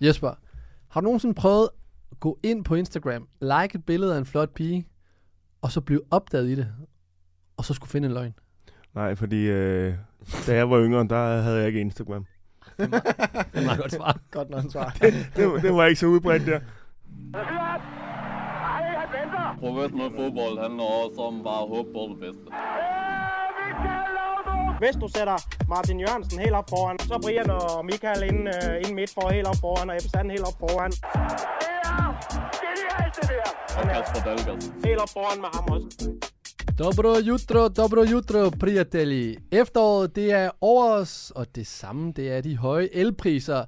Jesper, har du nogensinde prøvet at gå ind på Instagram, like et billede af en flot pige, og så blive opdaget i det, og så skulle finde en løgn? Nej, fordi øh, da jeg var yngre, der havde jeg ikke Instagram. Det er meget godt svar. Godt nok svar. Det, det var ikke så udbredt der. Professionel fodbold handler også om bare at håbe på det bedste. Hvis du sætter Martin Jørgensen helt op foran, så Brian og Michael ind, uh, ind midt for helt op foran, og Ebbe Sand helt op foran. Og Kasper Dahlgaard. Helt op foran med ham også. Dobro jutro, dobro jutro, prijatelji. Efteråret, det er over os, og det samme, det er de høje elpriser.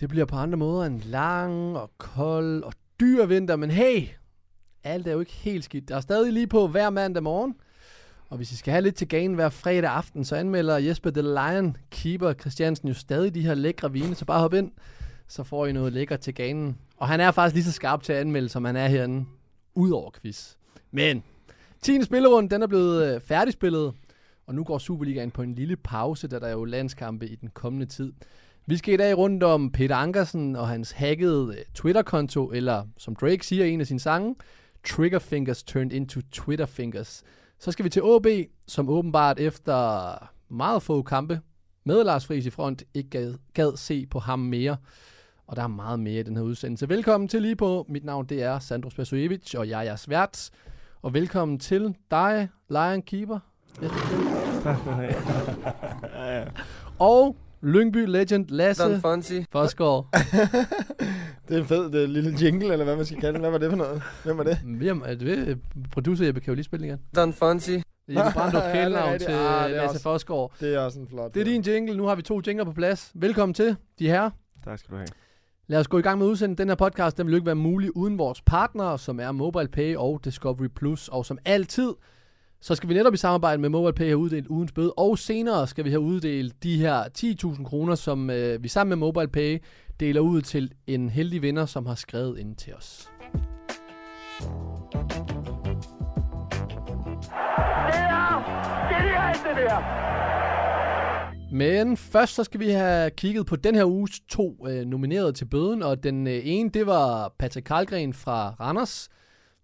Det bliver på andre måder en lang og kold og dyr vinter, men hey, alt er jo ikke helt skidt. Der er stadig lige på hver mandag morgen. Og hvis I skal have lidt til ganen hver fredag aften, så anmelder Jesper The Lion, keeper Christiansen jo stadig de her lækre vine, så bare hop ind, så får I noget lækkert til ganen. Og han er faktisk lige så skarp til at anmelde, som han er herinde, udover quiz. Men 10. spillerunde, den er blevet øh, færdigspillet, og nu går Superligaen på en lille pause, da der er jo landskampe i den kommende tid. Vi skal i dag rundt om Peter Ankersen og hans hackede øh, Twitter-konto, eller som Drake siger i en af sine sange, Trigger Fingers turned into Twitter Fingers. Så skal vi til OB, som åbenbart efter meget få kampe med Lars Friis i front, ikke gad, gad se på ham mere. Og der er meget mere i den her udsendelse. Velkommen til lige på. Mit navn det er Sandro Spasojevic, og jeg er jeres vært. Og velkommen til dig, Lion Keeper. Ja. Og Lyngby Legend Lasse Don Fonsi. Forsgaard. Det er en fed det er en lille jingle, eller hvad man skal kalde det. Hvad var det for noget? Hvem var det? Hvem er det? Producer Jeppe kan jo lige spille igen. Don Fonsi. Jeppe Brandrup Ja, det er kælenavn rigtigt. til Ah, Lasse også- Forsgaard. Det er også en flot. Det er din jingle. Nu har vi to jingler på plads. Velkommen til, de her. Tak skal du have. Lad os gå i gang med at udsende den her podcast. Den vil jo ikke være mulig uden vores partnere, som er MobilePay og Discovery Plus. Og som altid, så skal vi netop i samarbejde med MobilePay have uddelt ugens bøde. Og senere skal vi have uddelt de her 10.000 kroner, som øh, vi sammen med MobilePay deler ud til en heldig vinder, som har skrevet ind til os. Men først så skal vi have kigget på den her uges to øh, nominerede til bøden, og den øh, ene, det var Patrick Karlgren fra Randers,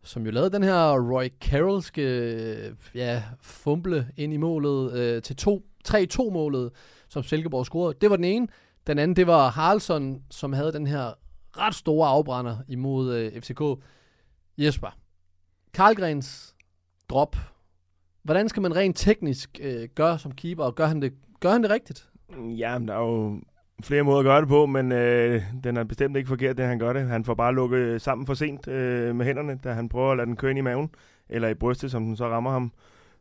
som jo lavede den her Roy Carrollske ja, fumble ind i målet øh, til 3-2 målet, som Silkeborg scorede. Det var den ene. Den anden, det var Haraldsson, som havde den her ret store afbrænder imod øh, FCK. Jesper, Karlgrens drop. Hvordan skal man rent teknisk øh, gøre som keeper, og gør han det, gør han det rigtigt? Ja, men der er jo flere måder at gøre det på, men øh, den er bestemt ikke forkert, det han gør det. Han får bare lukket sammen for sent øh, med hænderne, da han prøver at lade den køre ind i maven, eller i brystet, som den så rammer ham.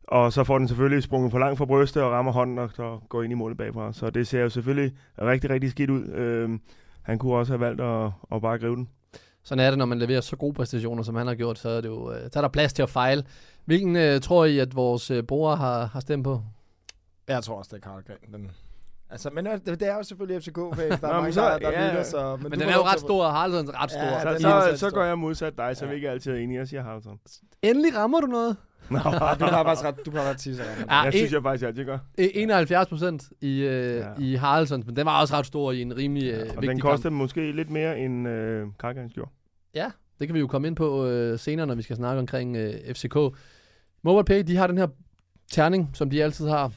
Og så får den selvfølgelig sprunget for langt fra brystet og rammer hånden, og så går ind i målet bagfra. Så det ser jo selvfølgelig rigtig, rigtig skidt ud. Øh, han kunne også have valgt at, at bare gribe den. Sådan er det, når man leverer så gode præstationer, som han har gjort, så er, det jo, øh, så er der plads til at fejle. Hvilken øh, tror I, at vores øh, brugere har, har stemt på? Jeg tror også, det er Karl Gren. Den... Altså, men øh, det, er jo selvfølgelig FCK-fans. Der er Nå, men mange, så- der, der ja. lytter, så... Men, du den er jo ret stor, og Haraldsson er ret stor. Ja, Så, så, så, går jeg modsat dig, så Ja. vi ikke altid er enige, jeg siger Haraldsson. Endelig rammer du noget. Nå, Ja, du har faktisk ret, du har ret til, så Ja, jeg synes en- jeg faktisk, altid gør. Øh, 71 procent i, øh, Ja. i Haraldsson, men den var også ret stor i en rimelig øh, Og vigtig den kamp. kostede måske lidt mere, end øh, Karlgrens gjorde. Ja, det kan vi jo komme ind på øh, senere, når vi skal snakke omkring øh, FCK. MobilePay, de har den her terning, som de altid har,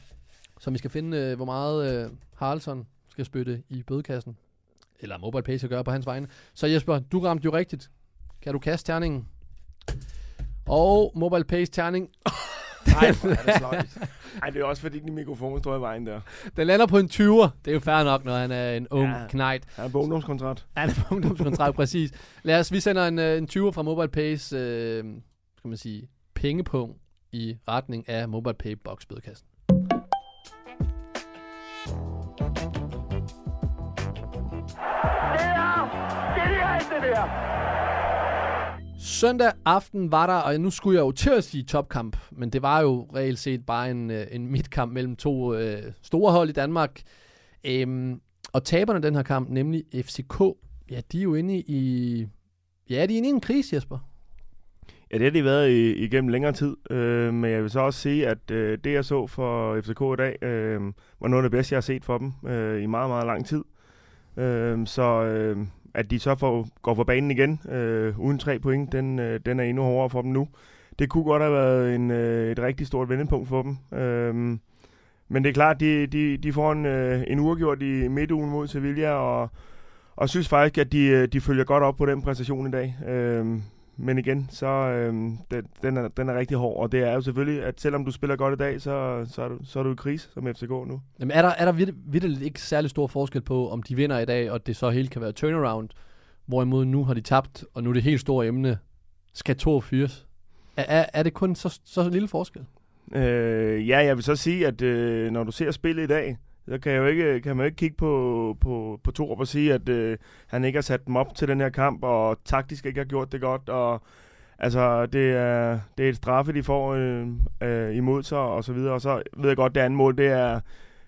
som vi skal finde, øh, hvor meget øh, Haraldsson skal spytte i bødekassen. Eller MobilePay skal gøre på hans vegne. Så Jesper, du ramte jo rigtigt. Kan du kaste terningen? Og MobilePays terning, Nej, hvor er det sløjt. Ej, det er også fordi, din mikrofon står i vejen der. den lander på en 20'er. Det er jo fair nok, når han er en ung Ja. knight. Han er på ungdomskontrakt. Han er på ungdomskontrakt, præcis. Lad os, vi sender en, øh, en 20'er fra MobilePays, øh, skal man sige, pengepunkt i retning af MobilePay boksbødekassen. Søndag aften var der, og nu skulle jeg jo til at sige topkamp, men det var jo reelt set bare en, øh, en midtkamp mellem to øh, store hold i Danmark. Øhm, og taberne af den her kamp, nemlig FCK, ja, de er jo inde i... Ja, de er inde i en krise, Jesper. Ja, det har de været i, igennem længere tid, øh, men jeg vil så også sige, at øh, det jeg så for FCK i dag, øh, var noget af det bedste, jeg har set for dem øh, i meget, meget lang tid. Øh, så øh, at de så får, går på banen igen øh, uden tre point, den, øh, den er endnu hårdere for dem nu. Det kunne godt have været en, øh, et rigtig stort vendepunkt for dem. Øh, men det er klart, de, de, de får en, øh, en uafgjort i midtugen mod Sevilla, og, og synes faktisk, at de, øh, de følger godt op på den præstation i dag. Øh, men igen, så øh, den, den, er, den er rigtig hård, og det er jo selvfølgelig, at selvom du spiller godt i dag, så, så, er, du, så er du i krise som FCK nu. Jamen, er der, er der vitterligt ikke særlig stor forskel på, om de vinder i dag, og det så hele kan være turnaround, hvorimod nu har de tabt, og nu er det helt store emne, skal to fyres? Er, er, er det kun så, så lille forskel? Øh, ja, jeg vil så sige, at øh, når du ser spillet i dag, så kan, jeg jo ikke, kan man jo ikke kigge på, på, på Torup og sige, at øh, han ikke har sat dem op til den her kamp, og taktisk ikke har gjort det godt, og altså, det er, det er et straffe, de får øh, øh, imod sig, og så videre, og så ved jeg godt, det andet mål, det er,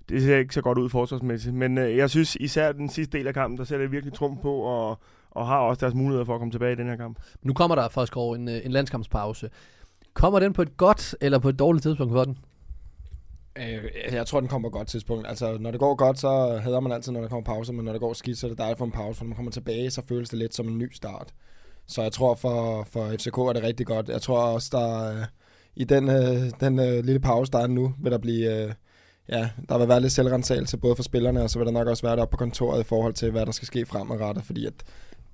det ser ikke så godt ud forsvarsmæssigt, men øh, jeg synes især den sidste del af kampen, der ser det virkelig trum på, og, og har også deres muligheder for at komme tilbage i den her kamp. Nu kommer der faktisk over en, øh, en landskampspause. Kommer den på et godt eller på et dårligt tidspunkt for den? Øh, jeg tror, den kommer på et godt tidspunkt. Altså, når det går godt, så hader man altid, når der kommer pause, men når det går skidt, så er det dejligt for en pause, for når man kommer tilbage, så føles det lidt som en ny start. Så jeg tror, for, for FCK er det rigtig godt. Jeg tror også, der øh, i den, øh, den øh, lille pause, der er nu, vil der blive... Øh, ja, der vil være lidt selvrensagelse både for spillerne, og så vil der nok også være det på kontoret i forhold til, hvad der skal ske fremadrettet, fordi at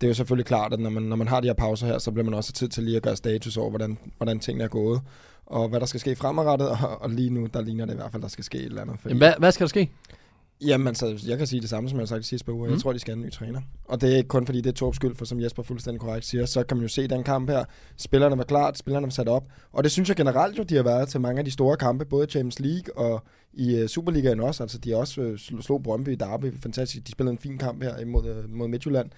det er jo selvfølgelig klart, at når man, når man har de her pauser her, så bliver man også tid til lige at gøre status over, hvordan, hvordan tingene er gået, og hvad der skal ske fremadrettet, og, og lige nu, der ligner det i hvert fald, der skal ske et eller andet. Fordi, Jamen, hvad, hvad skal der ske? Jamen altså, jeg kan sige det samme, som jeg har sagt de sidste par uger. Mm. Jeg tror, de skal have en ny træner. Og det er ikke kun fordi, det er Torps skyld, for som Jesper fuldstændig korrekt siger, så kan man jo se den kamp her. Spillerne var klart, spillerne var sat op. Og det synes jeg generelt jo, de har været til mange af de store kampe, både i Champions League og i uh, Superligaen også. Altså, de har også uh, slog Brøndby i Derby. Fantastisk. De spillede en fin kamp her imod, uh, mod Midtjylland.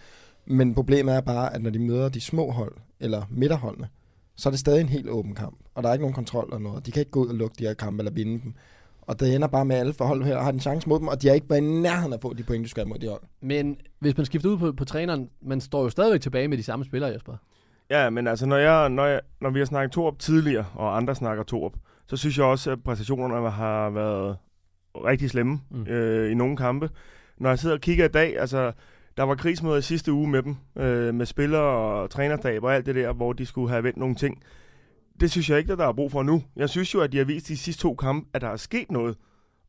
Men problemet er bare, at når de møder de små hold, eller midterholdene, så er det stadig en helt åben kamp. Og der er ikke nogen kontrol eller noget. De kan ikke gå ud og lukke de her kampe eller vinde dem. Og det ender bare med, at alle forhold her har en chance mod dem, og de har ikke været i nærheden af at få de point, de skal have mod de hold. Men hvis man skifter ud på, på træneren, man står jo stadigvæk tilbage med de samme spillere, Jesper. Ja, men altså, når, jeg, når, jeg, når vi har snakket Torp tidligere, og andre snakker Torp, så synes jeg også, at præstationerne har været rigtig slemme Mm. mm. øh, i nogle kampe. Når jeg sidder og kigger i dag, altså, der var krigsmøder i sidste uge med dem, øh, med spillere og trænerstab og alt det der, hvor de skulle have vendt nogle ting. Det synes jeg ikke, at der er brug for nu. Jeg synes jo, at de har vist de sidste to kampe, at der er sket noget.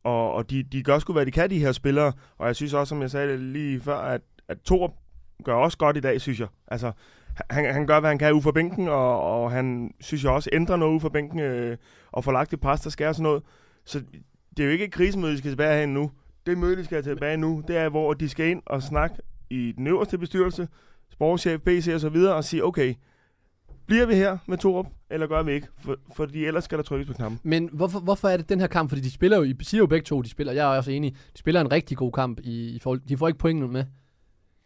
Og, og de, de gør sgu, hvad de kan, de her spillere. Og jeg synes også, som jeg sagde lige før, at, at Thor gør også godt i dag, synes jeg. Altså, han, han gør, hvad han kan ude for bænken, og, og han synes jeg også ændrer noget ude for bænken, øh, og får lagt et pres, der skal og sådan noget. Så det er jo ikke et krisemøde, de skal tilbage hen nu. Det møde, de skal tilbage nu, det er, hvor de skal ind og snakke i den øverste bestyrelse, sportschef, BC og så videre, og sige, okay, bliver vi her med Torup, eller gør vi ikke? For, fordi ellers skal der trykkes på knappen. Men hvorfor, hvorfor er det den her kamp? Fordi de spiller jo, I siger jo begge to, de spiller, jeg er også enig, de spiller en rigtig god kamp i, i forhold, de får ikke pointene med.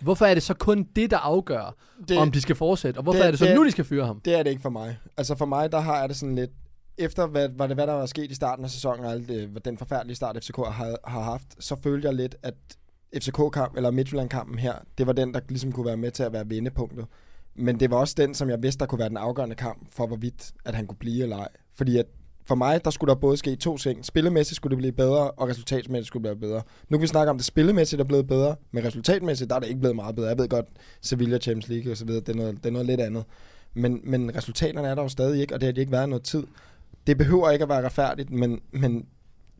Hvorfor er det så kun det, der afgør, det, om de skal fortsætte? Og hvorfor det- er det så det- nu, de skal fyre ham? det er det ikke for mig. Altså for mig, der har jeg det sådan lidt... Efter hvad, hvad, det, hvad der var sket i starten af sæsonen, og alt det, hvad den forfærdelige start, FCK har, har haft, så følte jeg lidt, at FCK-kamp, eller Midtjylland-kampen her, det var den, der ligesom kunne være med til at være vendepunktet. Men det var også den, som jeg vidste, der kunne være den afgørende kamp for, hvorvidt at han kunne blive eller ej. Fordi at for mig, der skulle der både ske to ting. Spillemæssigt skulle det blive bedre, og resultatmæssigt skulle det blive bedre. Nu kan vi snakke om, det spillemæssigt er blevet bedre, men resultatmæssigt, der er det ikke blevet meget bedre. Jeg ved godt, Sevilla Champions League og så videre, det er noget, det er noget lidt andet. Men, men resultaterne er der jo stadig ikke, og det har de ikke været noget tid. Det behøver ikke at være retfærdigt, men, men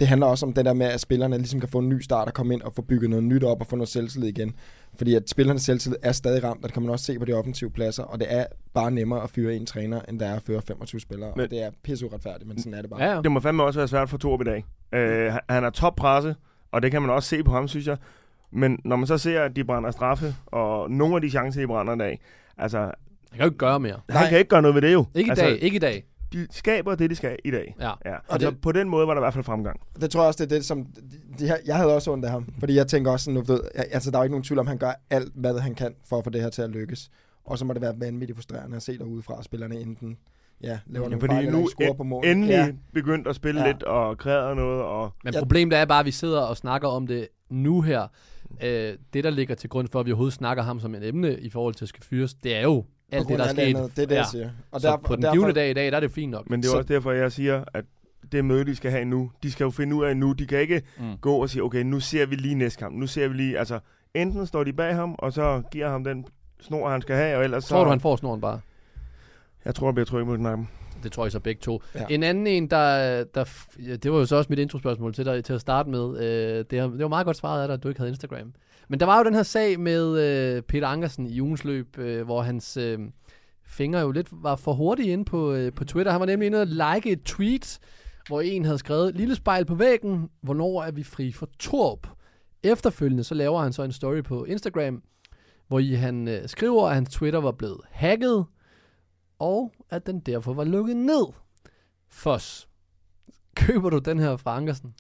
det handler også om det der med, at spillerne ligesom kan få en ny start og komme ind og få bygget noget nyt op og få noget selvtillid igen. Fordi at spillernes selvtillid er stadig ramt, og det kan man også se på de offensive pladser, og det er bare nemmere at fyre en træner, end det er at føre 25 spillere. Men, og det er pisse uretfærdigt, men sådan er det bare. Ja, ja. Det må fandme også være svært for Torup i dag. Øh, han- han er toppresse, og det kan man også se på ham, synes jeg. Men når man så ser, at de brænder straffe, og nogle af de chancer, de brænder i dag, altså, Jeg kan jo ikke gøre mere. Nej. han kan ikke gøre noget ved det jo. Ikke i altså, dag, ikke i dag. De skaber det, de skal i dag. Ja. Ja. Altså, det- på den måde var der i hvert fald fremgang. Det tror jeg også, det er det, som... De, de, her- jeg havde også ondt af ham, fordi jeg tænker også sådan, nu ved, jeg- altså der er jo ikke nogen tvivl om, han gør alt, hvad han kan for at få det her til at lykkes. Og så må det være vanvittigt frustrerende at se derudefra, at spillerne enten ja, laver Ja, nogle fordi fejl, nu en- på mål. Endelig Ja, begyndt at spille Ja. lidt og kreere noget. Og, Men problemet er bare, at vi sidder og snakker om det nu her. Øh, det, der ligger til grund for, at vi overhovedet snakker ham som et emne i forhold til at skal fyres, det er jo alt det, der af er sket. andet. Det er det, ja. jeg siger. Og Så derfor, på den derfor, givende dag i dag, der er det fint nok. men det er Så- også derfor, jeg siger, at det møde, de skal have nu, de skal jo finde ud af nu. De kan ikke Mm. gå og sige, okay, nu ser vi lige næste kamp. Nu ser vi lige, altså, enten står de bag ham, og så giver ham den snor, han skal have, og ellers Tror så... du, han får snoren bare? Jeg tror, han bliver trykket mod knappen. Det tror jeg så begge to. Ja. En anden en, der, der... Ja, det var jo så også mit introspørgsmål til dig til at starte med. Øh, det, det var meget godt svaret af dig, at du ikke havde Instagram. Men der var jo den her sag med øh, Peter Ankersen i ugens løb, øh, hvor hans øh, fingre jo lidt var for hurtige inde på, øh, på Twitter. Han var nemlig inde og like et tweet, hvor en havde skrevet, lille spejl på væggen, hvornår er vi fri for Torp? Efterfølgende så laver han så en story på Instagram, hvor i han øh, skriver, at hans Twitter var blevet hacket, og at den derfor var lukket ned. Fos. Køber du den her fra Ankersen?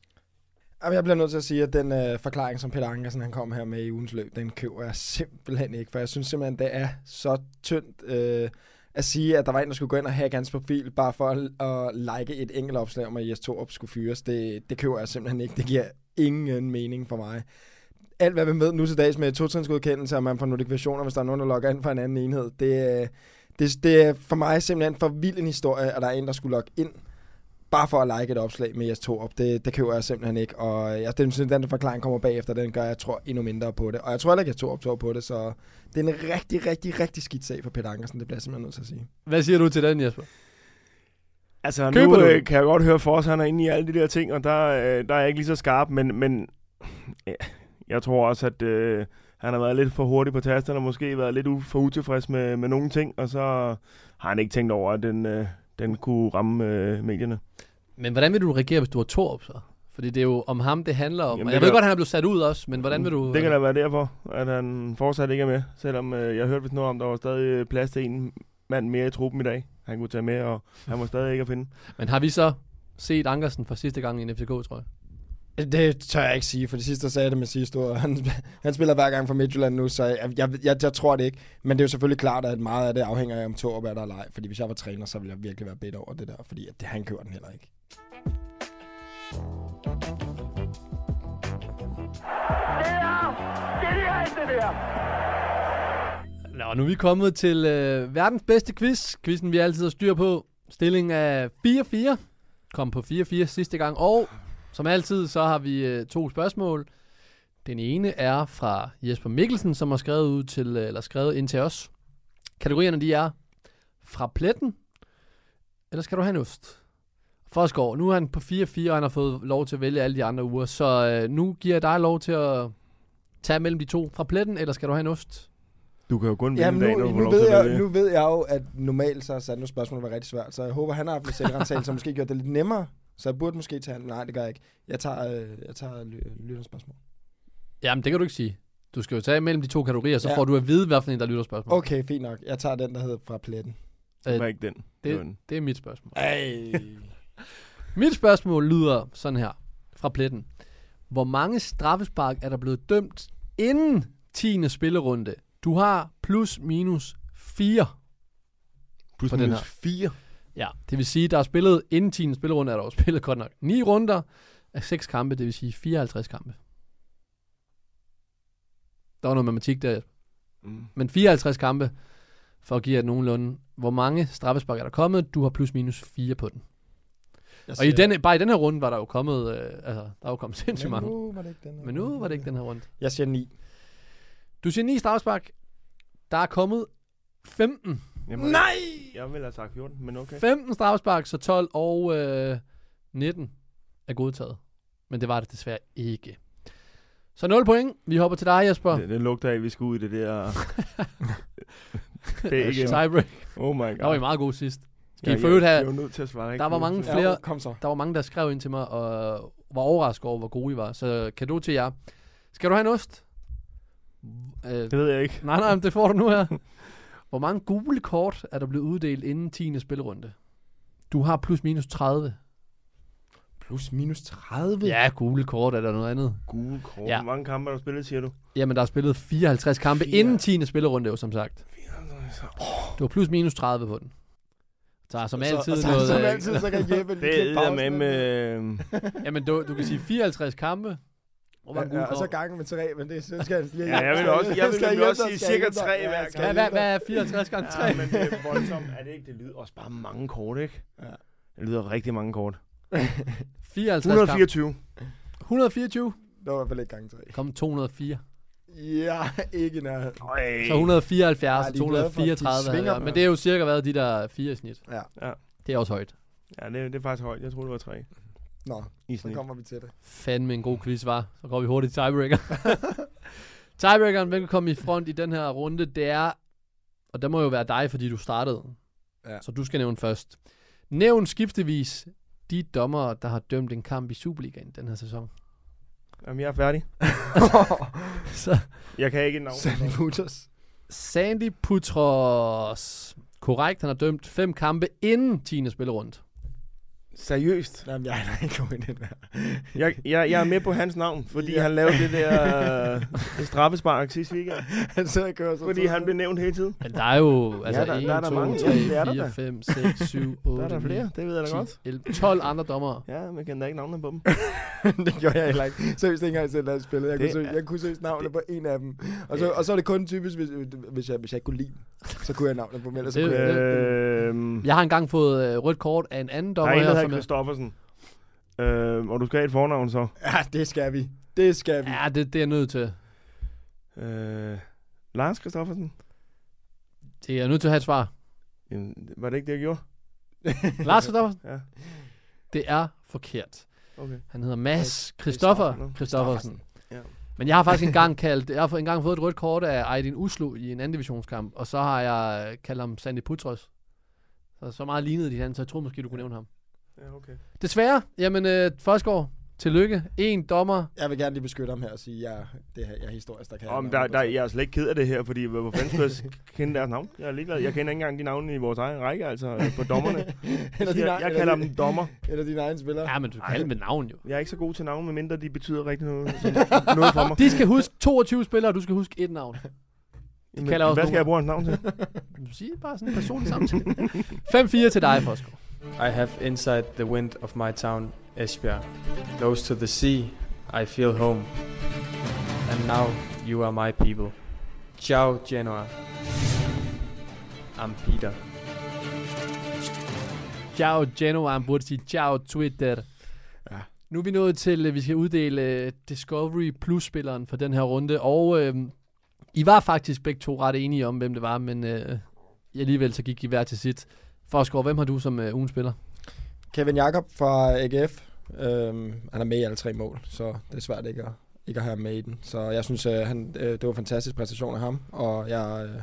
Jamen, jeg bliver nødt til at sige, at den øh, forklaring, som Peter Ankersen han kom her med i ugens løb, den køber jeg simpelthen ikke. For jeg synes simpelthen, det er så tyndt øh, at sige, at der var en, der skulle gå ind og hacke hans profil, bare for at, at like et enkelt opslag om, at Jes Torup skulle fyres. Det, det køber jeg simpelthen ikke. Det giver ingen mening for mig. Alt, hvad vi ved nu til dags med totrinsgodkendelse, og man får notifikationer, hvis der er nogen, der logger ind fra en anden enhed, det, øh, det, det er for mig simpelthen for vild en historie, at der er en, der skulle logge ind bare for at like et opslag med Jes Torup, det, det køber jeg simpelthen ikke. Og jeg den, synes, den forklaring kommer bagefter, den gør, jeg tror endnu mindre på det. Og jeg tror heller ikke, at Torup tror på det, så det er en rigtig, rigtig, rigtig skidt sag for Peter Ankersen, det bliver jeg simpelthen nødt til at sige. Hvad siger du til den, Jesper? Altså, Køber nu øh, kan jeg godt høre for os, han er inde i alle de der ting, og der, øh, der er jeg ikke lige så skarp, men, men ja, jeg tror også, at øh, han har været lidt for hurtig på tasterne, og måske været lidt for utilfreds med, med nogle ting, og så har han ikke tænkt over, at den, øh, den kunne ramme øh, medierne. Men hvordan vil du reagere, hvis du har Torp så? Fordi det er jo om ham, det handler om. Jamen, det jeg ved godt, at han er blevet sat ud også, men hvordan vil du... Det kan da være derfor, at han fortsat ikke er med, selvom øh, jeg hørte vist noget om, der var stadig øh, plads til en mand mere i truppen i dag. Han kunne tage med, og han var stadig ikke at finde. Men har vi så set Ankersen for sidste gang i en FCK, tror jeg? Det tør jeg ikke sige, for det sidste sagde jeg det med sidste år. Han, han spiller hver gang for Midtjylland nu, så jeg, jeg, jeg, jeg tror det ikke. Men det er jo selvfølgelig klart, at meget af det afhænger af, om Torup er der eller ej. Fordi hvis jeg var træner, så ville jeg virkelig være bedt over det der, fordi at det, han kører den heller ikke. Nå, nu er vi kommet til øh, verdens bedste quiz. Quizzen, vi altid har styr på. Stillingen er 4-4. Kom på 4-4 sidste gang. Og som altid, så har vi øh, to spørgsmål. Den ene er fra Jesper Mikkelsen, som har skrevet, ud til, øh, eller skrevet ind til os. Kategorierne de er fra pletten, eller skal du have en ost? Forsgaard, nu er han på 4-4, og han har fået lov til at vælge alle de andre uger. Så øh, nu giver jeg dig lov til at tage mellem de to. Fra pletten, eller skal du have en ost? Du kan jo kun vinde Jamen, dagen, nu, får nu, lov ved jeg, nu ved jeg jo, at normalt så er sådan nogle spørgsmål var rigtig svært, så jeg håber, han har haft lidt selvrensagelse, som måske gjort det lidt nemmere. Så jeg burde måske tage Nej, det gør jeg ikke. Jeg tager, øh, jeg tager ly- lytterens spørgsmål. Jamen, det kan du ikke sige. Du skal jo tage mellem de to kategorier, så Ja. får du at vide, hvilken en, der lytter spørgsmål. Okay, fint nok. Jeg tager den, der hedder fra pletten. Det var Øh, ikke den. Det, det, er mit spørgsmål. Ej. Mit spørgsmål lyder sådan her fra pletten. Hvor mange straffespark er der blevet dømt inden 10. spillerunde? Du har plus minus 4. Plus minus her. 4. Ja, det vil sige, der er spillet inden 10. spillerunde, er der jo spillet godt nok 9 runder af 6 kampe, det vil sige 54 kampe. Der var noget matematik der, Mm. Men 54 kampe, for at give jer nogenlunde, hvor mange straffespark er der kommet? Du har plus minus 4 på den. Jeg Og i den, bare i den her runde var der jo kommet, øh, altså, der er jo kommet sindssygt Men mange. nu var det ikke den her Men nu var det ikke den her runde. Jeg siger 9. Du siger 9 straffespark. Der er kommet 15. Jamen, Nej! Jeg ville have sagt 14, men okay. 15 straffespark, så 12 og øh, 19 er godtaget. Men det var det desværre ikke. Så 0 point. Vi hopper til dig, Jesper. Det, det lugter af, at vi skal ud i det der... det er ikke... Tiebreak. Oh my god. Der var I meget gode sidst. Skal I jeg, for øvrigt jeg, have- jeg er jo nødt til at svare Der var mange flere- Ja, kom så. Der var mange, der skrev ind til mig, og var overrasket over, hvor gode I var. Så kado til jer. Skal du have en ost? Øh, Det ved jeg ikke. nej, nej, men det får du nu her. Hvor mange gule kort er der blevet uddelt inden 10. spillerunde? Du har plus minus 30. Plus minus 30. Ja, gule kort er der noget andet. Gule kort. Ja. Hvor mange kampe har du spillet, siger du? Jamen, der er spillet 54 kampe Fire. inden 10. spillerunde, jo som sagt. Du har plus minus 30 på den. Så er som altid så, noget... Så, som øh, altid, så kan Jeppe lige Det er med med... Jamen, du, du kan sige 54 kampe. Hvor mange Ja, og så gange med tre, men det synes jeg lige... Ja, jeg vil også- jeg vil nemlig også sige cirka tre hver gang. Hvad, hvad, hvad er 54 gange 3? Ja, men det er voldsomt. Er det ikke? Det lyder også bare mange kort, ikke? Ja. Det lyder rigtig mange kort. 54 kampe. 124. 124. Det var i hvert fald ikke gange tre. Kom 204. Ja, ikke nær. Øj. Så 174 Ja, og de er glade for, at de 234. svinger ja. dem. Men det er jo cirka været de der fire snit. Ja. Ja. Det er også højt. Ja, det, det er faktisk højt. Jeg troede, det var tre Nå, i så kommer vi til det. Fandme en god quiz, var. Så går vi hurtigt til tiebreaker. Tiebreakeren, hvem kan komme i front i den her runde, det er, og der må jo være dig, fordi du startede. Ja. Så du skal nævne først. Nævn skiftevis de dommere, der har dømt en kamp i Superligaen den her sæson. Jamen, jeg er færdig. Så Jeg kan ikke navn. Sandy Mutters. Sandy Putros. Korrekt, han har dømt fem kampe inden 10. spillerunde. Seriøst. Jamen, jeg er heller ikke god i den her. Jeg, jeg, jeg er med på hans navn, fordi Ja. han lavede det der øh, straffespark sidste weekend. Han sidder og kører så Fordi han blev nævnt hele tiden. Men der er jo altså der- 1, der er der 2, mange. 3, Ja, det er der 4, da. 5, 6, 7, 8, Der er der flere, det ved jeg da 10, godt. 11, 12 andre dommere. Ja, men jeg kender ikke navnene på dem. det gjorde jeg heller ikke. Seriøst ikke engang selv, da jeg spillede. Jeg, Det kunne, søge, jeg kunne søge navnet på en af dem. Og så, og så er det kun typisk, hvis, hvis, jeg, hvis jeg ikke kunne lide dem. Så kunne jeg navnet på dem. Ellers så Det- kunne jeg, Øh, Jeg har engang fået øh, rødt kort af en anden der er dommer en, der hedder som er, Christoffersen. Øh, og du skal have et fornavn så. ja, det skal vi. Det skal vi. Ja, det, det er jeg nødt til. Øh, Lars Christoffersen. Det er jeg nødt til at have et svar. Jamen, var det ikke det, jeg gjorde? Lars Christoffersen? Ja. Det er forkert. Okay. Han hedder Mads Christoffer Christoffer. Christoffersen. Ja. Men jeg har faktisk engang kaldt, jeg har engang fået et rødt kort af Aydin Uslu i en anden divisionskamp, og så har jeg øh, kaldt ham Sandy Putros. Så, så meget lignede de hinanden, så jeg troede måske, du kunne nævne ham. Ja, okay. Desværre, jamen øh, Forsgaard, tillykke. En dommer. Jeg vil gerne lige beskytte ham her og sige, at jeg, det her, jeg er historisk, der kan Om jeg der, der, på jeg er slet ikke ked af det her, fordi hvor hvor fanden skulle jeg kende deres navn? Jeg er ligeglad. Jeg kender ikke engang de navne i vores egen række, altså øh, på dommerne. eller Jeg, din, jeg, jeg kalder dem dommer. Eller dine egne spillere. Ja, men du kan kalde dem med navn jo. Jeg er ikke så god til navne, medmindre de betyder rigtig noget, sådan, noget for mig. De skal huske 22 spillere, og du skal huske et navn. Men, kalder også hvad skal jeg bruge hans navn til? Du siger bare sådan en personlig samtale. 5-4 til dig, Forsgaard. I have inside the wind of my town, Esbjerg. Close to the sea, I feel home. And now you are my people. Ciao, Genoa. I'm Peter. Ciao Genoa, han burde sige ciao Twitter. Ja. Nu er vi nået til, at vi skal uddele øh, Discovery Plus-spilleren for den her runde, og øh, I var faktisk begge to ret enige om, hvem det var, men øh, alligevel så gik I hver til sit. Forsgaard, hvem har du som øh, ugens spiller? Kevin Jakob fra AGF. Øhm, han er med i alle tre mål, så det er svært ikke at, ikke at have ham med i den. Så jeg synes, øh, han, øh, det var en fantastisk præstation af ham, og jeg... Øh,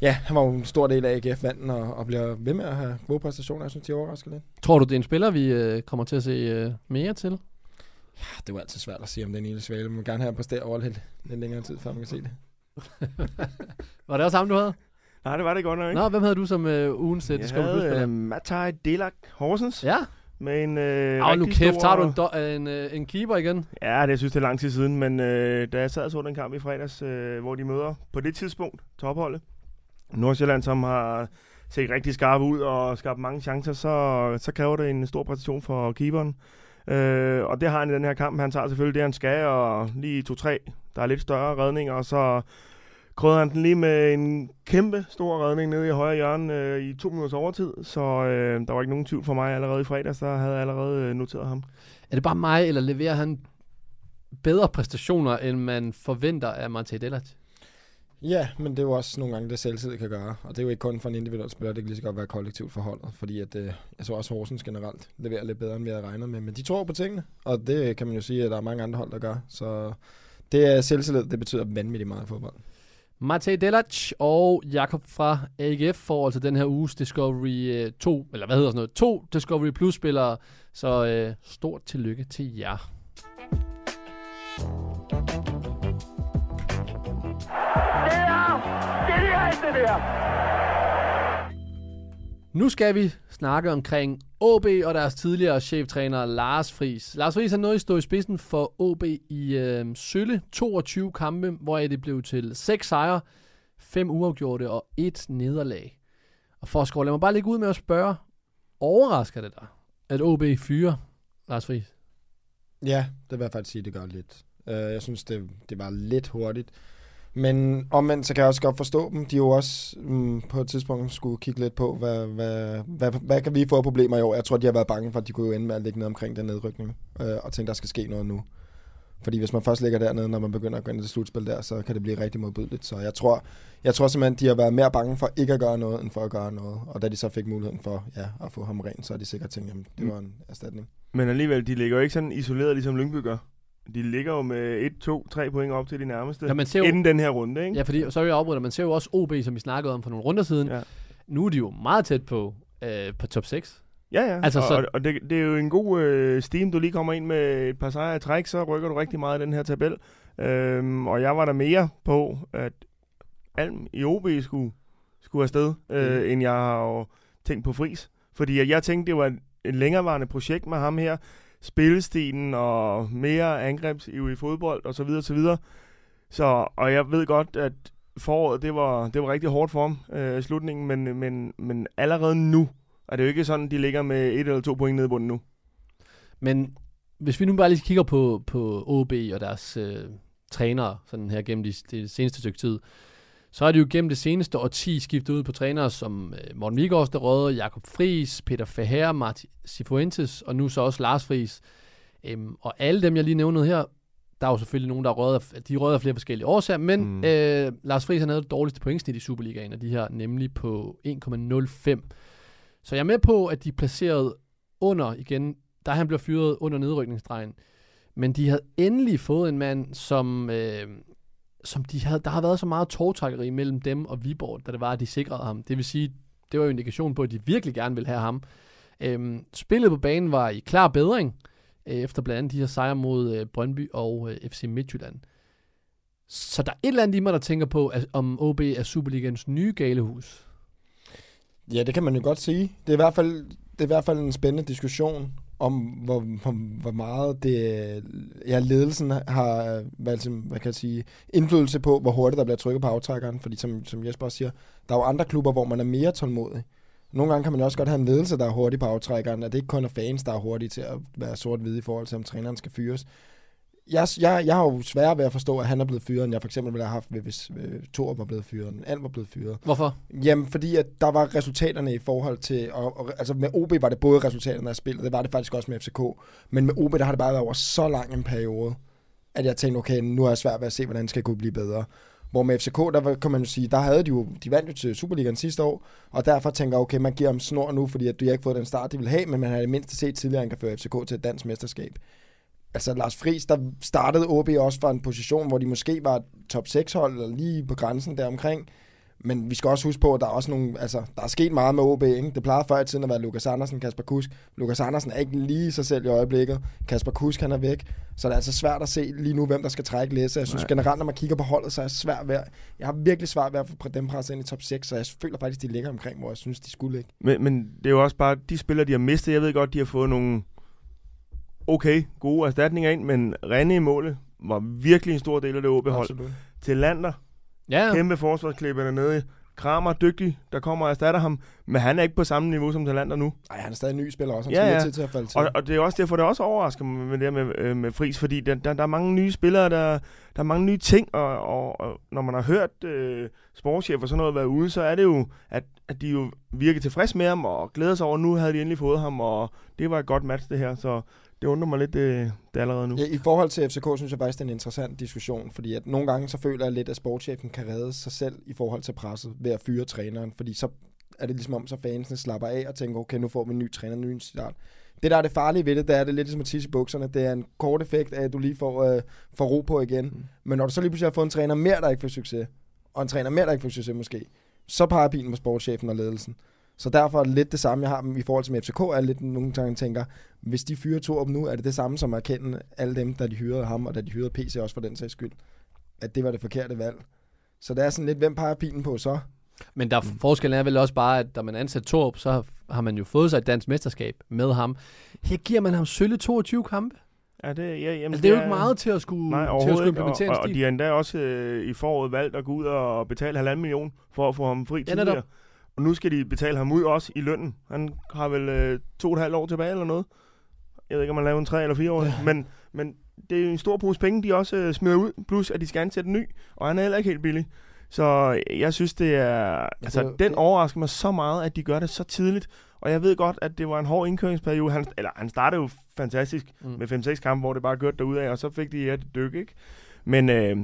ja, han var jo en stor del af AGF-vanden, og, og bliver ved med at have gode præstationer. Jeg synes, de overrasker lidt. Tror du, det er en spiller, vi øh, kommer til at se øh, mere til? Ja, det er jo altid svært at sige, om den ene svale. Man vil gerne have ham præstere over lidt, lidt længere tid, før man kan se det. Var det også ham, du havde? Nej, det var det godt nok ikke. Nå, hvem havde du som øh, ugens øh, jeg Discovery havde Plus-spiller? øh, Matai Delak Horsens Ja, med en øh, og nu kæft, stor... tager du en, øh, en, øh, en keeper igen? Ja, det jeg synes det er lang tid siden, men øh, da jeg sad og så den kamp i fredags, øh, hvor de møder på det tidspunkt topholdet, Nordsjælland, som har set rigtig skarp ud og skabt mange chancer, så, så kræver det en stor præstation for keeperen. Øh, og det har han i den her kamp. Han tager selvfølgelig det, han skal, og lige to-tre, der er lidt større redninger, og så krydder han den lige med en kæmpe stor redning nede i højre hjørne øh, i to minutters overtid, så øh, der var ikke nogen tvivl for mig allerede i fredags, der havde jeg allerede øh, noteret ham. Er det bare mig, eller leverer han bedre præstationer, end man forventer af Matej Delac? Ja, men det er jo også nogle gange, det selvtid kan gøre. Og det er jo ikke kun for en individuel spiller, det kan lige så godt være kollektivt forholdet. Fordi at, øh, jeg tror også, Horsens generelt leverer lidt bedre, end vi havde regnet med. Men de tror på tingene, og det kan man jo sige, at der er mange andre hold, der gør. Så det er selvtillid, det betyder vanvittigt meget i fodbold. Matej Delac og Jakob fra AGF får altså den her uges Discovery øh, 2, eller hvad hedder sådan noget, to Discovery Plus spillere. Så øh, stort tillykke til jer. Der, det er det der. Nu skal vi snakke omkring OB og deres tidligere cheftræner Lars Friis. Lars Friis har nået at stå i spidsen for OB i øh, sølle 22 kampe, hvor det blev til 6 sejre, 5 uafgjorte og 1 nederlag. Og for at lad mig bare ligge ud med at spørge, overrasker det dig, at OB fyrer Lars Friis? Ja, det vil jeg faktisk sige, det gør lidt. Uh, jeg synes, det, det var lidt hurtigt. Men omvendt, så kan jeg også godt forstå dem. De jo også mm, på et tidspunkt skulle kigge lidt på, hvad, hvad, hvad, hvad kan vi få af problemer i år. Jeg tror, de har været bange for, at de kunne jo ende med at ligge ned omkring den nedrykning. Uh, og tænke, der skal ske noget nu. Fordi hvis man først ligger dernede, når man begynder at gå ind i det slutspil der, så kan det blive rigtig modbydeligt. Så jeg tror, jeg tror simpelthen, de har været mere bange for ikke at gøre noget, end for at gøre noget. Og da de så fik muligheden for ja, at få ham ren, så har de sikkert tænkt, at det Mm. var en erstatning. Men alligevel, de ligger jo ikke sådan isoleret, ligesom Lyngby gør. De ligger jo med 1, 2, 3 point op til de nærmeste, Ja, man ser jo, inden den her runde, ikke? ja, fordi, så er jeg afbryder, man ser jo også OB, som vi snakkede om for nogle runder siden. Ja. Nu er de jo meget tæt på, øh, på top 6. Ja, ja. Altså, og, så- og, det, det er jo en god øh, steam, du lige kommer ind med et par sejre i træk, så rykker du rigtig meget i den her tabel. Øhm, og jeg var der mere på, at Alm i OB skulle, skulle afsted, øh, Mm. end jeg har tænkt på Fris. Fordi jeg tænkte, det var et længerevarende projekt med ham her. Spillestilen og mere angrebsivrig fodbold osv. Så, videre, så, videre. så Og jeg ved godt, at foråret, det var, det var rigtig hårdt for ham øh, i slutningen, men, men, men allerede nu er det jo ikke sådan, de ligger med et eller to point nede i bunden nu. Men hvis vi nu bare lige kigger på, på OB og deres øh, trænere sådan her gennem de, det seneste stykke tid, så er det jo gennem det seneste årti skiftet ud på trænere som øh, Morten Vigårds, der røde, Jakob Friis, Peter Faher, Martin Sifuentes og nu så også Lars Friis. Øhm, og alle dem, jeg lige nævnede her, der er jo selvfølgelig nogen, der er røget af, de røget af flere forskellige årsager, men Mm. øh, Lars Friis han havde det dårligste pointsnit i Superligaen af de her, nemlig på 1,05. Så jeg er med på, at de er placeret under igen, da han blev fyret under nedrykningsstregen. Men de havde endelig fået en mand, som, øh, som de havde, der har været så meget tårtrækkeri mellem dem og Viborg, da det var, at de sikrede ham. Det vil sige, det var jo en indikation på, at de virkelig gerne ville have ham. Øhm, spillet på banen var i klar bedring, øh, efter blandt andet de her sejre mod øh, Brøndby og øh, FC Midtjylland. Så der er et eller andet i mig, der tænker på, at, om OB er Superligans nye galehus. Ja, det kan man jo godt sige. Det er i hvert fald, det er i hvert fald en spændende diskussion om, hvor, hvor, hvor meget det, ja, ledelsen har hvad, hvad kan jeg sige, indflydelse på, hvor hurtigt der bliver trykket på aftrækkeren. Fordi som, som Jesper også siger, der er jo andre klubber, hvor man er mere tålmodig. Nogle gange kan man jo også godt have en ledelse, der er hurtig på aftrækkeren, at det ikke kun er fans, der er hurtige til at være sort-hvide i forhold til, om træneren skal fyres. Jeg, jeg, jeg har jo svært ved at forstå, at han er blevet fyret, end jeg for eksempel ville have haft, hvis øh, Thor var blevet fyret, Alt var blevet fyret. Hvorfor? Jamen, fordi at der var resultaterne i forhold til... Og, og, altså med OB var det både resultaterne af spillet, det var det faktisk også med FCK. Men med OB, der har det bare været over så lang en periode, at jeg tænkte, okay, nu er jeg svært ved at se, hvordan det skal kunne blive bedre. Hvor med FCK, der kan man jo sige, der havde de jo, de vandt jo til Superligaen sidste år, og derfor tænker jeg, okay, man giver dem snor nu, fordi at du har ikke fået den start, de vil have, men man har det mindste set tidligere, at han kan føre FCK til et dansk mesterskab. Altså Lars Friis, der startede OB også fra en position, hvor de måske var top 6 hold, eller lige på grænsen deromkring. Men vi skal også huske på, at der er også nogle, altså, der er sket meget med OB, ikke? Det plejede før i tiden at være Lukas Andersen, Kasper Kusk. Lukas Andersen er ikke lige sig selv i øjeblikket. Kasper Kusk, han er væk. Så det er altså svært at se lige nu, hvem der skal trække læse. Jeg synes Nej. generelt, når man kigger på holdet, så er det svært ved Jeg har virkelig svært ved at få dem presset ind i top 6, så jeg føler faktisk, de ligger omkring, hvor jeg synes, de skulle ligge. Men, men det er jo også bare, de spillere, de har mistet, jeg ved godt, de har fået nogle okay, gode erstatninger ind, men René i målet var virkelig en stor del af det OB-hold. Absolut. Til Lander, Ja, kæmpe forsvarsklippe dernede. Kramer dygtig, der kommer og erstatter ham, men han er ikke på samme niveau som Talander nu. Ej, han er stadig en ny spiller også. Han Ja, skal ja. lidt tid til at falde til. Og, og det er også derfor, det også overrasker mig med det med, øh, med Friis, fordi der, der, der er mange nye spillere, der, der er mange nye ting, og, og, og når man har hørt øh, sportschef og sådan noget være ude, så er det jo, at, at de jo virker tilfreds med ham, og glæder sig over, at nu havde de endelig fået ham, og det var et godt match det her, så det undrer mig lidt, det, det er allerede nu. Ja, I forhold til FCK synes jeg faktisk, det er en interessant diskussion, fordi at nogle gange så føler jeg lidt, at sportschefen kan redde sig selv i forhold til presset ved at fyre træneren, fordi så er det ligesom om, så fansene slapper af og tænker, okay, nu får vi en ny træner, en ny start. Det, der er det farlige ved det, det er det er lidt ligesom at tisse i bukserne. Det er en kort effekt af, at du lige får, øh, får ro på igen. Mm. Men når du så lige pludselig har fået en træner mere, der ikke får succes, og en træner mere, der ikke får succes måske, så peger pilen på sportschefen og ledelsen. Så derfor er det lidt det samme, jeg har i forhold til med FCK, er lidt nogle gange tænker, hvis de fyrer to op nu, er det det samme som at erkende alle dem, der de hyrede ham, og da de hyrede PC også for den sags skyld, at det var det forkerte valg. Så det er sådan lidt, hvem peger pilen på så? Men der mm. forskellen er vel også bare, at da man ansætter Torp, så har- man jo fået sig et dansk mesterskab med ham. Her giver man ham sølle 22 kampe. Ja, det, ja, jamen, Altså, det er jo ikke meget til at skulle, Nej, til at skulle. Og, implementere og, og stil. de har endda også øh, i foråret valgt at gå ud og betale halvanden million for at få ham fri Ja, netop. Og nu skal de betale ham ud også i lønnen. Han har vel øh, to og et halvt år tilbage eller noget. Jeg ved ikke, om han laver en tre eller fire år. Men, men det er jo en stor pose penge, de også øh, smider ud. Plus, at de skal ansætte en ny. Og han er heller ikke helt billig. Så jeg synes, det er... Altså, det den det- overrasker mig så meget, at de gør det så tidligt. Og jeg ved godt, at det var en hård indkøringsperiode. Han, eller han startede jo fantastisk Mm. med 5-6 kampe, hvor det bare kørte derudad, og så fik de et dyk, ikke? Men, øh,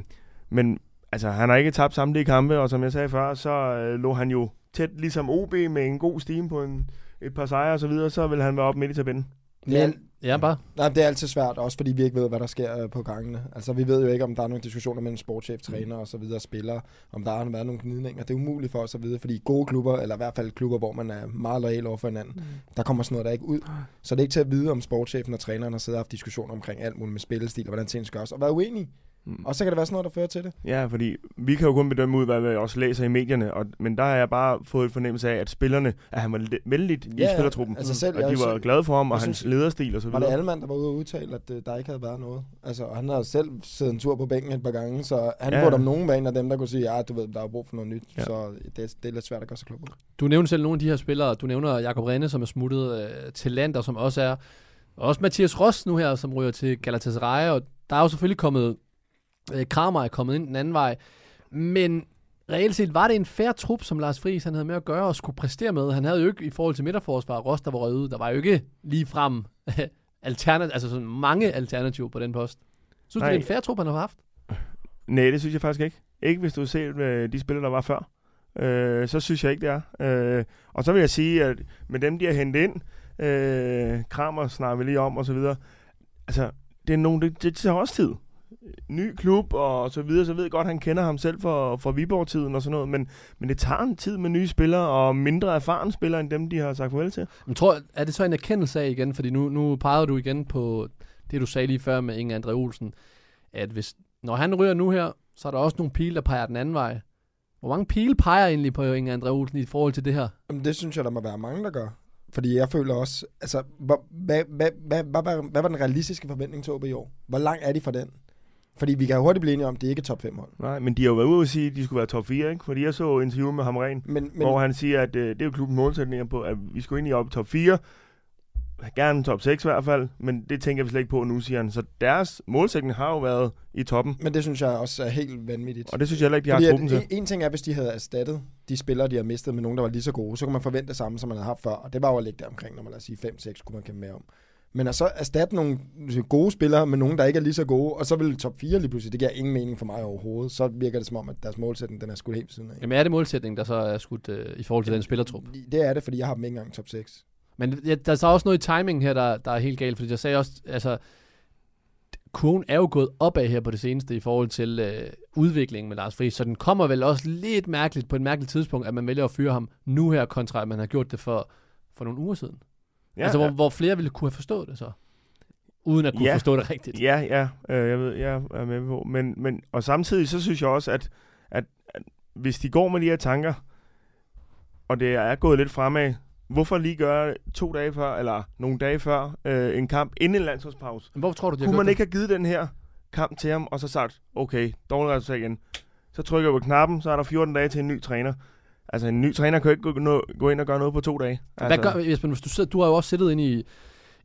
men altså, han har ikke tabt samtlige kampe, og som jeg sagde før, så øh, lå han jo tæt ligesom OB med en god steam på en, et par sejre og så videre, så vil han være oppe midt i tabellen. Det er, Men, ja, bare. nej, det er altid svært, også fordi vi ikke ved, hvad der sker øh, på gangene. Altså, vi ved jo ikke, om der er nogle diskussioner mellem sportschef, træner og så videre, spillere, om der har været nogle gnidninger. Det er umuligt for os at vide, fordi gode klubber, eller i hvert fald klubber, hvor man er meget lojal over for hinanden, der kommer sådan noget der ikke ud. Så det er ikke til at vide, om sportschefen og træneren har siddet og haft diskussioner omkring alt muligt med spillestil og hvordan ting skal gøres, og været uenige. Mm. Og så kan det være sådan noget, der fører til det. Ja, fordi vi kan jo kun bedømme ud, hvad vi også læser i medierne, og, men der har jeg bare fået et fornemmelse af, at spillerne, at han var vældig i Ja, spillertruppen, altså selv- og de jeg var selv- glade for ham, og jeg hans synes- lederstil og så Var det videre. Alman, der var ude og udtale, at øh, der ikke havde været noget? Altså, og han har selv siddet en tur på bænken et par gange, så han Ja. ja. burde om nogen være en af dem, der kunne sige, ja, du ved, der er brug for noget nyt. Ja. Ja. Så det, er- det er lidt svært at gøre sig klog. Du nævner selv nogle af de her spillere. Du nævner Jakob Rene, som er smuttet øh, til Lander, som også er. Og også Mathias Ross nu her, som ryger til Galatasaray. Og der er jo selvfølgelig kommet... Øh, Kramer er kommet ind den anden vej. Men reelt set var det en færre trup, som Lars Friis han havde med at gøre og skulle præstere med. Han havde jo ikke i forhold til midterforsvar Ross, der var røget ud. Der var jo ikke lige frem alternativ, altså sådan mange alternativer på den post. Synes du, Nej. det er en færre trup, han har haft? Nej, det synes jeg faktisk ikke. Ikke hvis du ser øh, de spillere, der var før. Øh, så synes jeg ikke, det er. Øh, og så vil jeg sige, at med dem, de har hentet ind, øh, Kramer snakker vi lige om, og så videre. Altså, det er nogen, det, det tager også tid. Ny klub og så videre, så ved jeg godt, han kender ham selv fra, fra Viborg-tiden og sådan noget, men, men det tager en tid med nye spillere, og mindre erfarne spillere, end dem, de har sagt farvel til. Men tror, er det så en erkendelse af igen, fordi nu, nu peger du igen på det, du sagde lige før med Inge André Olsen, at hvis, når han ryger nu her, så er der også nogle pile, der peger den anden vej. Hvor mange pile peger egentlig på Inge André Olsen i forhold til det her? Jamen, det synes jeg, der må være mange, der gør. Fordi jeg føler også, altså, hvad, hvad, hvad, hvad, hvad, hvad var den realistiske forventning til OB i år? Hvor langt er de fra den? Fordi vi kan jo hurtigt blive enige om, at det ikke er top 5 hold. Nej, men de har jo været ude og sige, at de skulle være top 4, ikke? Fordi jeg så interview med Hamren, Men, men, men hvor han siger, at øh, det er jo klubbens målsætninger på, at vi skulle ind i op top 4, gerne top 6 i hvert fald, men det tænker vi slet ikke på nu, siger han. Så deres målsætning har jo været i toppen, Men det synes jeg også er helt vanvittigt. og det synes jeg heller ikke, de har truppen til. en, ting er, hvis de havde erstattet de spillere, de har mistet med nogen, der var lige så gode, så kunne man forvente det samme, som man havde haft før. Og det var jo at ligge der omkring, når man lad os sige 5-6, kunne man kæmpe med om. Men at så erstatte nogle gode spillere med nogen, der ikke er lige så gode, og så vil top 4 lige pludselig, det giver ingen mening for mig overhovedet. Så virker det som om, at deres målsætning, den er skudt helt siden af. Jamen er det målsætningen, der så er skudt øh, i forhold til den spillertrup? Det er det, fordi jeg har dem ikke engang top 6. Men ja, der er så også noget i timingen her, der, der er helt galt, fordi jeg sagde også, altså, kurven er jo gået opad her på det seneste i forhold til øh, udviklingen med Lars Friis, så den kommer vel også lidt mærkeligt på et mærkeligt tidspunkt, at man vælger at fyre ham nu her, kontra at man har gjort det for, for nogle uger siden. Ja, altså, hvor, hvor flere ville kunne have forstået det så, uden at kunne Ja. ja. forstå det rigtigt. Ja, ja, øh, jeg ved, jeg er med på. Men, men, og samtidig så synes jeg også, at, at, at hvis de går med de her tanker, og det er gået lidt fremad, hvorfor lige gøre to dage før, eller nogle dage før, øh, en kamp inden en landsholdspause? Men hvorfor tror du, de Kunne man det? ikke have givet den her kamp til ham, og så sagt, okay, dårlig resultat igen. Så trykker jeg på knappen, så er der 14 dage til en ny træner. Altså, en ny træner kan jo ikke gå, gå ind og gøre noget på to dage. Hvad Altså, gør, Jesper, hvis du, sidder, du har jo også siddet inde i,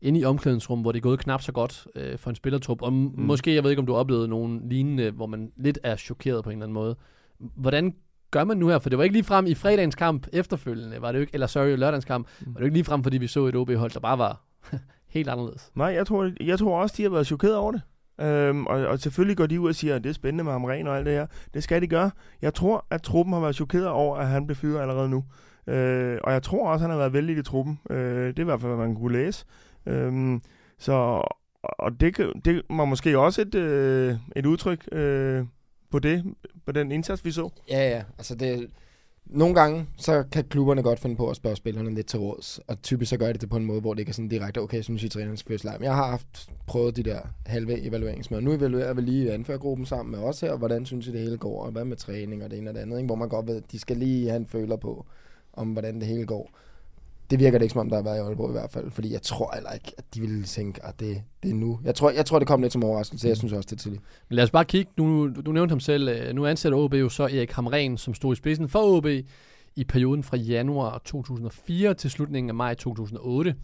inde i omklædningsrum, hvor det er gået knap så godt øh, for en spillertrup, og mm. måske, jeg ved ikke, om du har oplevet nogen lignende, hvor man lidt er chokeret på en eller anden måde. Hvordan gør man nu her? For det var ikke lige frem i fredagens kamp efterfølgende, var det jo ikke, eller sorry, lørdagens kamp, Mm. var det jo ikke lige frem, fordi vi så et OB-hold, der bare var helt anderledes. Nej, jeg tror, jeg tror også, de har været chokeret over det. Øhm, og, og selvfølgelig går de ud og siger, at det er spændende med ham ren og alt det her. Det skal de gøre. Jeg tror, at truppen har været chokeret over, at han blev fyret allerede nu. Øh, og jeg tror også, at han har været vældig i truppen. Øh, det er i hvert fald, hvad man kunne læse. Øhm, så, og det, det var måske også et, øh, et udtryk øh, på det, på den indsats, vi så. Ja, ja. Altså det, nogle gange, så kan klubberne godt finde på at spørge spillerne lidt til råds. Og typisk så gør de det på en måde, hvor det ikke er sådan direkte, okay, jeg synes, I træneren skal fyres Men jeg har haft prøvet de der halve evalueringsmøder. Nu evaluerer vi lige anførgruppen sammen med os her, og hvordan synes I det hele går, og hvad med træning og det ene og det andet, ikke? hvor man godt ved, at de skal lige have en føler på, om hvordan det hele går. Det virker det ikke som om, der har været i Aalborg i hvert fald, fordi jeg tror heller ikke, at de ville tænke, at det, det er nu. Jeg tror, jeg tror, det kom lidt som overraskelse, jeg synes også, det er tidligt. Men lad os bare kigge, nu, du, du nævnte ham selv, øh, nu ansætter OB jo så Erik Hamren, som stod i spidsen for OB i perioden fra januar 2004 til slutningen af maj 2008,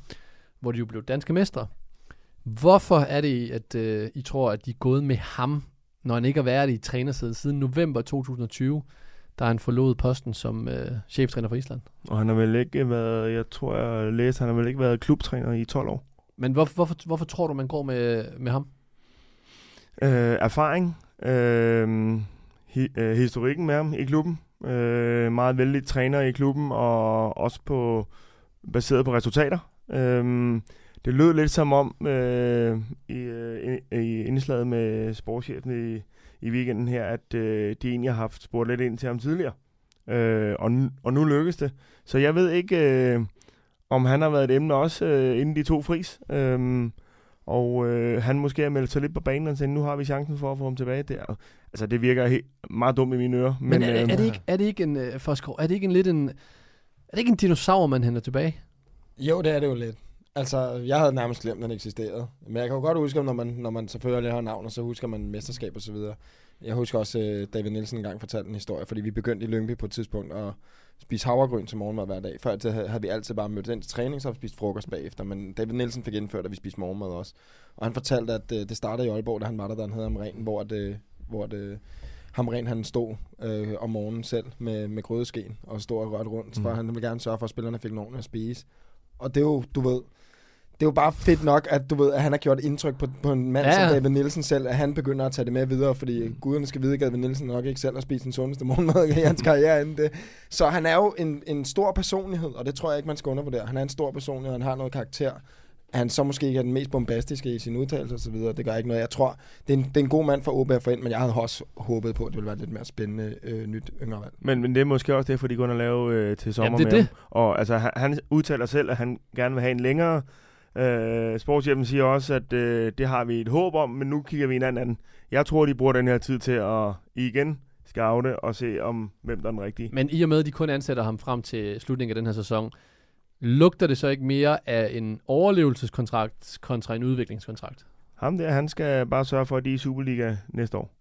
hvor de jo blev danske mestre. Hvorfor er det, at øh, I tror, at de er gået med ham, når han ikke har været i trænersædet siden november 2020, da han forlod posten som øh, cheftræner for Island. Og han har vel ikke været, jeg tror jeg læste, han har vel ikke været klubtræner i 12 år. Men hvorfor, hvorfor, hvorfor tror du, man går med, med ham? Øh, erfaring, øh, hi, øh, historikken med ham i klubben, øh, meget vældig træner i klubben, og også på baseret på resultater. Øh, det lød lidt som om øh, i, øh, i indslaget med sportschefen i, i weekenden her, at øh, de egentlig har haft spurgt lidt ind til ham tidligere. Øh, og, nu, og nu lykkes det. Så jeg ved ikke, øh, om han har været et emne også, øh, inden de to fris. Øh, og øh, han måske har meldt sig lidt på banen og sagt, nu har vi chancen for at få ham tilbage der. Altså, det virker helt, meget dumt i mine ører. Men, men er, øh, er, det ikke, er det ikke en, øh, Forskov, er det ikke en lidt en, er det ikke en dinosaur, man henter tilbage? Jo, det er det jo lidt. Altså, jeg havde nærmest glemt, at den eksisterede. Men jeg kan jo godt huske, når man, når man selvfølgelig har navn, og så husker man mesterskab og så videre. Jeg husker også, uh, David Nielsen engang fortalte en historie, fordi vi begyndte i Lyngby på et tidspunkt at spise havregryn til morgenmad hver dag. Før det havde vi altid bare mødt ind til træning, så spist frokost bagefter. Men David Nielsen fik indført, at vi spiste morgenmad også. Og han fortalte, at uh, det startede i Aalborg, da han var der, da han hed Amren, hvor det, hvor det, Hamren han stod øh, om morgenen selv med, med grødeskeen og stod og rørte rundt, mm. for han ville gerne sørge for, at spillerne fik nogen at spise. Og det er jo, du ved, det er jo bare fedt nok, at du ved, at han har gjort indtryk på, på en mand ja. som David Nielsen selv, at han begynder at tage det med videre, fordi guderne skal vide, at David Nielsen nok ikke selv har spist den sundeste morgenmad i hans karriere inden det. Så han er jo en, en stor personlighed, og det tror jeg ikke, man skal undervurdere. Han er en stor personlighed, han har noget karakter. Han så måske ikke er den mest bombastiske i sin udtalelse og så videre. Det gør ikke noget. Jeg tror, det er en, det er en god mand for OB at få ind, men jeg havde også håbet på, at det ville være lidt mere spændende øh, nyt yngre valg. Men, men det er måske også det, fordi de går og lave øh, til sommer Jamen, det er med det. Ham. Og altså, han, han udtaler selv, at han gerne vil have en længere Øh, sportshjemmen siger også, at øh, det har vi et håb om, men nu kigger vi en anden. Jeg tror, de bruger den her tid til at igen scoute og se, om hvem der er den rigtige. Men i og med, at de kun ansætter ham frem til slutningen af den her sæson, lugter det så ikke mere af en overlevelseskontrakt kontra en udviklingskontrakt? Ham der, han skal bare sørge for, at de er i Superliga næste år.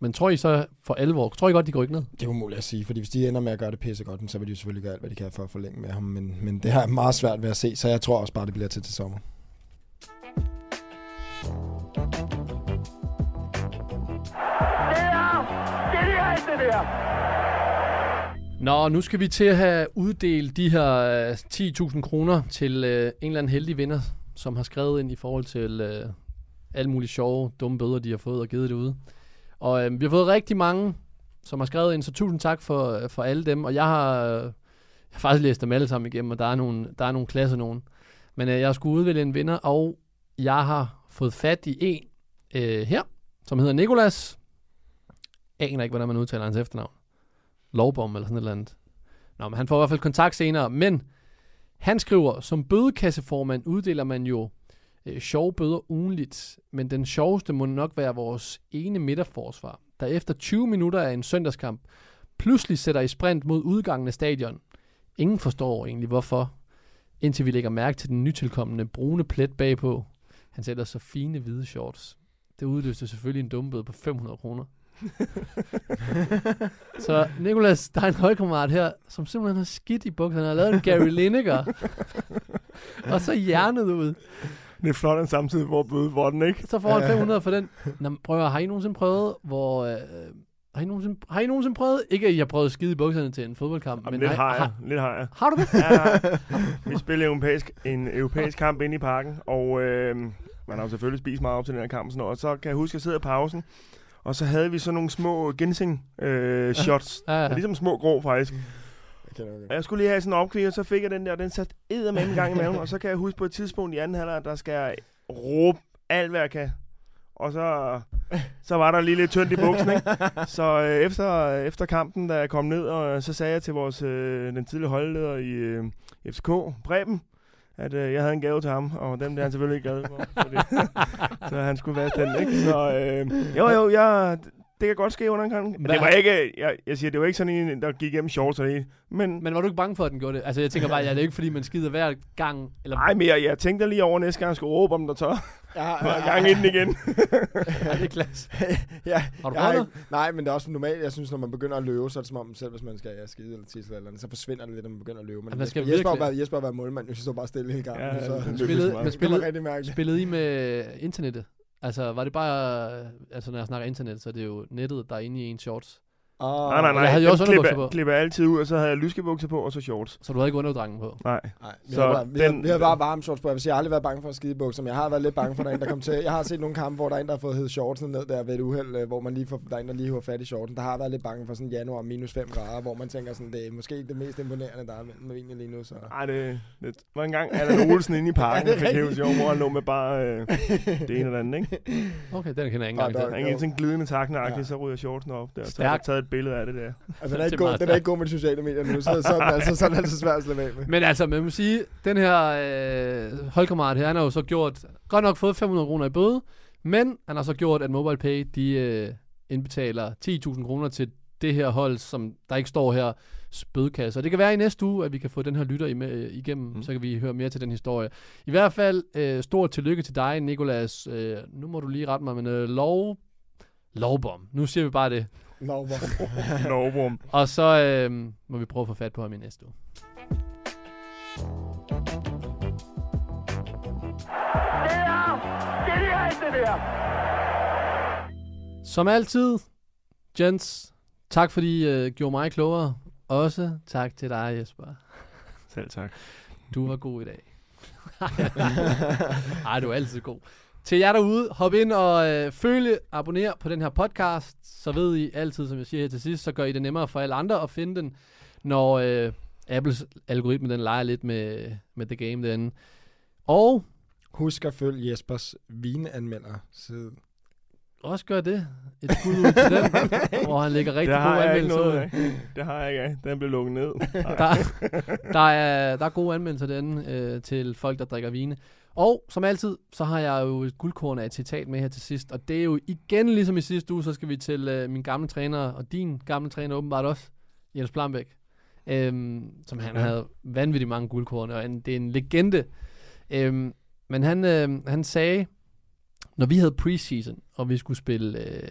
Men tror I så for alvor, tror I godt, de går ikke ned? Det er umuligt at sige, fordi hvis de ender med at gøre det pisse godt, så vil de selvfølgelig gøre alt, hvad de kan for at forlænge med ham. Men, men det her er meget svært ved at se, så jeg tror også bare, det bliver til til sommer. Er! Nå, nu skal vi til at have uddelt de her 10.000 øh, kroner til øh, en eller anden heldig vinder, som har skrevet ind i forhold til øh, alle mulige sjove, dumme bøder, de har fået og givet det ud. Og øh, vi har fået rigtig mange, som har skrevet ind, så tusind tak for, øh, for alle dem. Og jeg har, øh, jeg har faktisk læst dem alle sammen igennem, og der er nogle, der er nogle klasser nogen. Men øh, jeg skulle udvælge en vinder, og jeg har fået fat i en øh, her, som hedder Nikolas. Jeg aner ikke, hvordan man udtaler hans efternavn. Lovbom eller sådan et eller andet. Nå, men han får i hvert fald kontakt senere. Men han skriver, som bødekasseformand uddeler man jo øh, sjove bøder ugenligt, men den sjoveste må nok være vores ene midterforsvar, der efter 20 minutter af en søndagskamp pludselig sætter i sprint mod udgangen af stadion. Ingen forstår egentlig hvorfor, indtil vi lægger mærke til den nytilkommende brune plet bagpå. Han sætter så fine hvide shorts. Det udløste selvfølgelig en dumbøde på 500 kroner. så Nikolas, der er en højkammerat her, som simpelthen har skidt i bukserne. Han har lavet en Gary Lineker. og så hjernet ud det er flot, at samtidig hvor bøde hvor den, ikke? Så får han 500 for den. Nå, prøv at, har I nogensinde prøvet, hvor... Øh, har I, nogensinde, har I nogensinde prøvet, ikke at I har prøvet skide i bukserne til en fodboldkamp, Jamen, men lidt har, jeg, har, lidt har jeg. Har du det? ja, vi spillede europæisk, en europæisk kamp inde i parken, og øh, man har jo selvfølgelig spist meget op til den her kamp, sådan noget, og så kan jeg huske, at jeg sidder i pausen, og så havde vi sådan nogle små ginseng øh, shots, ja, ja, ja. ligesom små grå faktisk. Okay. Jeg skulle lige have sådan en opkvik, og så fik jeg den der, og den satte med en gang i maven. og så kan jeg huske på et tidspunkt i anden halvleg, der skal jeg råbe alt, hvad jeg kan. Og så, så var der lige lidt tyndt i buksen, ikke? Så øh, efter, efter kampen, da jeg kom ned, og så sagde jeg til vores, øh, den tidlige holdleder i øh, FCK, Breben, at øh, jeg havde en gave til ham, og dem der han selvfølgelig ikke glad for. Fordi, så han skulle være den, ikke? Så øh, jo, jo, jeg, det kan godt ske under en gang. Men det var ikke, jeg, jeg siger, det var ikke sådan en, der gik igennem shorts og det. Men, men var du ikke bange for, at den gjorde det? Altså, jeg tænker bare, ja, det er ikke fordi, man skider hver gang. Eller... Nej, men jeg, jeg tænkte lige over næste gang, jeg skulle råbe om der tør. Ja, ja, ja. gang inden igen. ja, det er klasse. ja, har du prøvet ikke, Nej, men det er også normalt. Jeg synes, når man begynder at løbe, så er det som om, selv hvis man skal ja, skide eller tisse eller andet, så forsvinder det lidt, når man begynder at løbe. Men ja, skal Jesper, Jesper, virkelig... Jesper har været målmand, jeg synes, bare stille hele gangen. Ja, så, spillede, men spillede, spillede I med internettet? Altså, var det bare... Øh, altså, når jeg snakker internet, så er det jo nettet, der er inde i en shorts. Oh, Nej, nej, nej. Eller havde dem også underbukser på? klipper jeg altid ud, og så havde jeg lyskebukser på, og så shorts. Så du havde ikke underdrangen på? Nej. Nej, vi, Så har bare, vi, den- vi har bare varme shorts på. Jeg vil sige, jeg har aldrig været bange for at skide bukser, men jeg har været lidt bange for, at der er en, der kom til. Jeg har set nogle kampe, hvor der er en, der har fået hed shortsen ned der ved et uheld, øh, hvor man lige får, der er en, der lige har fat i shortsen. Der har jeg været lidt bange for sådan januar minus 5 grader, hvor man tænker sådan, det er måske ikke det mest imponerende, der er mellem egentlig lige nu. Så. Ej, det, det var engang Allan Olsen inde i parken, Ja, er fik hævet sjov, hvor han lå med bare øh, det ene eller andet, ikke? Okay, den kender jeg ikke Nej, engang der-. Han gik sådan glidende takne Ja. så ryger shortsen op der. Så har jeg taget et billede af det der. Altså, den er, ikke Det er god, den er ikke god med de sociale medier nu, så, så, er den altså, så er den altså svært at slippe af med. Men altså, man må sige, den her øh, holdkammerat her, han har jo så gjort, godt nok fået 500 kroner i bøde, men han har så gjort, at MobilePay, de øh, indbetaler 10.000 kroner til det her hold, som der ikke står her, bødekasse. Og det kan være i næste uge, at vi kan få den her lytter i med, igennem. Mm. så kan vi høre mere til den historie. I hvert fald, øh, stort tillykke til dig, Nikolas. Øh, nu må du lige rette mig, men øh, lov... Lovbom. Nu siger vi bare det. Hvor. Lovrum. Og så øh, må vi prøve at få fat på ham i næste uge. Som altid, gents, tak fordi I øh, gjorde mig klogere. Også tak til dig, Jesper. Selv tak. Du var god i dag. Ej, du er altid god. Til jer derude, hop ind og øh, følge, abonner på den her podcast, så ved I altid, som jeg siger her til sidst, så gør I det nemmere for alle andre at finde den, når øh, Apples algoritme den leger lidt med, med the game derinde. Og Husk at følge Jespers vineanmelder side. også gør det. Et skud ud til den, hvor han lægger rigtig gode anmeldelser noget ud. Det har jeg ikke af. Den blev lukket ned. Der, der, er, der er gode anmeldelser derinde øh, til folk, der drikker vine. Og som altid, så har jeg jo et guldkorn af et citat med her til sidst. Og det er jo igen, ligesom i sidste uge, så skal vi til øh, min gamle træner, og din gamle træner åbenbart også, Jens Plambæk. Øhm, som han Ja. havde vanvittigt mange guldkorn, og en, det er en legende. Øhm, men han, øh, han sagde, når vi havde preseason, og vi skulle spille øh,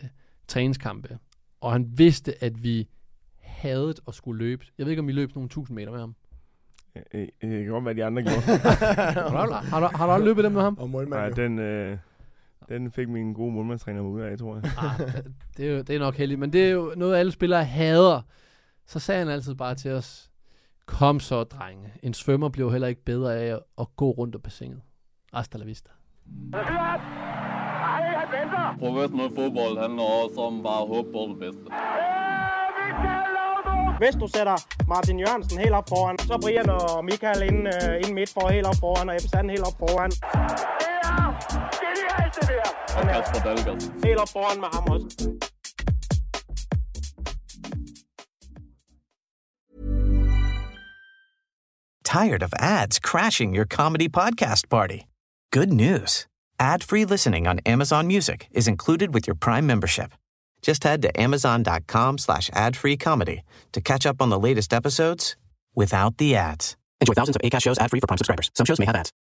træningskampe, og han vidste, at vi havde at skulle løbe. Jeg ved ikke, om vi løb nogle tusind meter med ham. Det kan godt være, de andre gjorde. Har du, har, du, har du aldrig løbet dem med ham? Og målmand Nej, den, øh, den fik min gode målmandstræner mig ud af, tror jeg. Ah, det, er jo, det er nok heldigt, men det er jo noget, alle spillere hader. Så sagde han altid bare til os, kom så, drenge. En svømmer bliver heller ikke bedre af at, gå rundt på bassinet. Hasta la vista. Professionel fodbold handler også om bare at håbe på det bedste. Hvis du sætter Martin Jørgensen helt op foran, så Brian og Michael ind, uh, ind midt for helt op foran, og Ebbe Sand helt op foran. Og Kasper Dahlgaard. Helt op foran med ham også. Tired of ads crashing your comedy podcast party? Good news. Ad-free listening on Amazon Music is included with your Prime membership. Just head to amazon.com slash ad-free comedy to catch up on the latest episodes without the ads. Enjoy thousands of ACAST shows ad-free for Prime subscribers. Some shows may have ads.